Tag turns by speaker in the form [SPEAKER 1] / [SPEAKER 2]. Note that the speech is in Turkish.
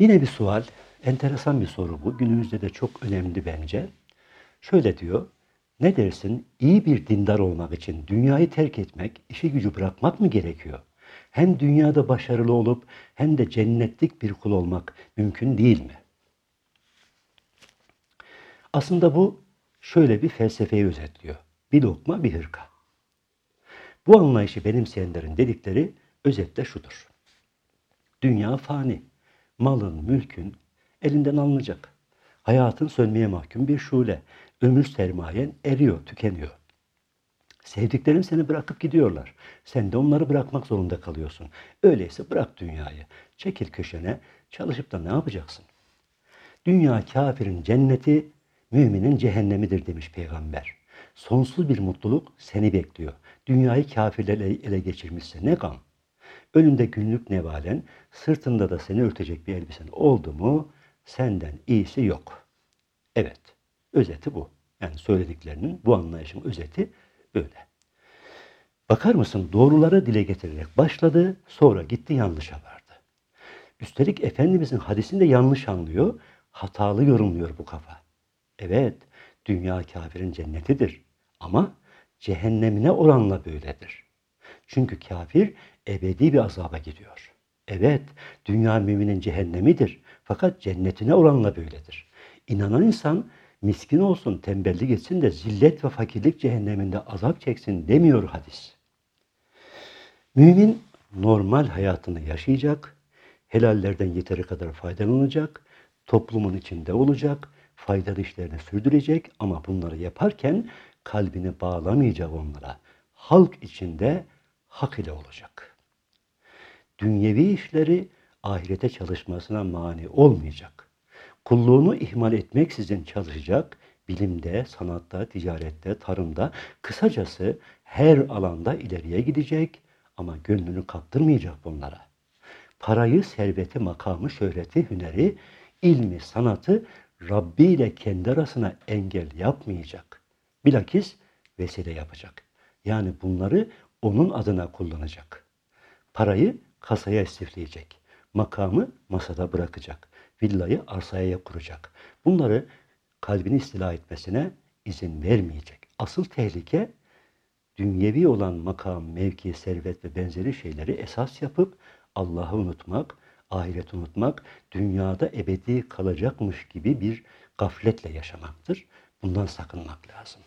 [SPEAKER 1] Yine bir sual, enteresan bir soru bu. Günümüzde de çok önemli bence. Şöyle diyor, ne dersin iyi bir dindar olmak için dünyayı terk etmek, işi gücü bırakmak mı gerekiyor? Hem dünyada başarılı olup hem de cennetlik bir kul olmak mümkün değil mi? Aslında bu şöyle bir felsefeyi özetliyor. Bir lokma bir hırka. Bu anlayışı benimseyenlerin dedikleri özetle şudur. Dünya fani. Malın, mülkün elinden alınacak. Hayatın sönmeye mahkum bir şule. Ömür sermayen eriyor, tükeniyor. Sevdiklerin seni bırakıp gidiyorlar. Sen de onları bırakmak zorunda kalıyorsun. Öyleyse bırak dünyayı. Çekil köşene, çalışıp da ne yapacaksın? Dünya kafirin cenneti, müminin cehennemidir demiş peygamber. Sonsuz bir mutluluk seni bekliyor. Dünyayı kafirler ele geçirmişse ne gam. Önünde günlük nevalen, sırtında da seni örtecek bir elbisen oldu mu senden iyisi yok. Evet, özeti bu. Yani söylediklerinin, bu anlayışın özeti böyle. Bakar mısın doğruları dile getirerek başladı, sonra gitti yanlışa vardı. Üstelik Efendimizin hadisini de yanlış anlıyor, hatalı yorumluyor bu kafa. Evet, dünya kafirin cennetidir ama cehennemine oranla böyledir. Çünkü kafir ebedi bir azaba gidiyor. Evet, dünya müminin cehennemidir. Fakat cennetine oranla böyledir. İnanan insan miskin olsun, tembellik etsin de zillet ve fakirlik cehenneminde azap çeksin demiyor hadis. Mümin normal hayatını yaşayacak, helallerden yeteri kadar faydalanacak, toplumun içinde olacak, faydalı işlerini sürdürecek ama bunları yaparken kalbini bağlamayacak onlara. Halk içinde hak ile olacak. Dünyevi işleri ahirete çalışmasına mani olmayacak. Kulluğunu ihmal etmeksizin çalışacak, bilimde, sanatta, ticarette, tarımda, kısacası her alanda ileriye gidecek ama gönlünü kaptırmayacak bunlara. Parayı, serveti, makamı, şöhreti, hüneri, ilmi, sanatı Rabbi ile kendi arasına engel yapmayacak. Bilakis vesile yapacak. Yani bunları onun adına kullanacak. Parayı kasaya istifleyecek. Makamı masada bırakacak. Villayı arsaya kuracak. Bunları kalbini istila etmesine izin vermeyecek. Asıl tehlike dünyevi olan makam, mevki, servet ve benzeri şeyleri esas yapıp Allah'ı unutmak, ahireti unutmak, dünyada ebedi kalacakmış gibi bir gafletle yaşamaktır. Bundan sakınmak lazım.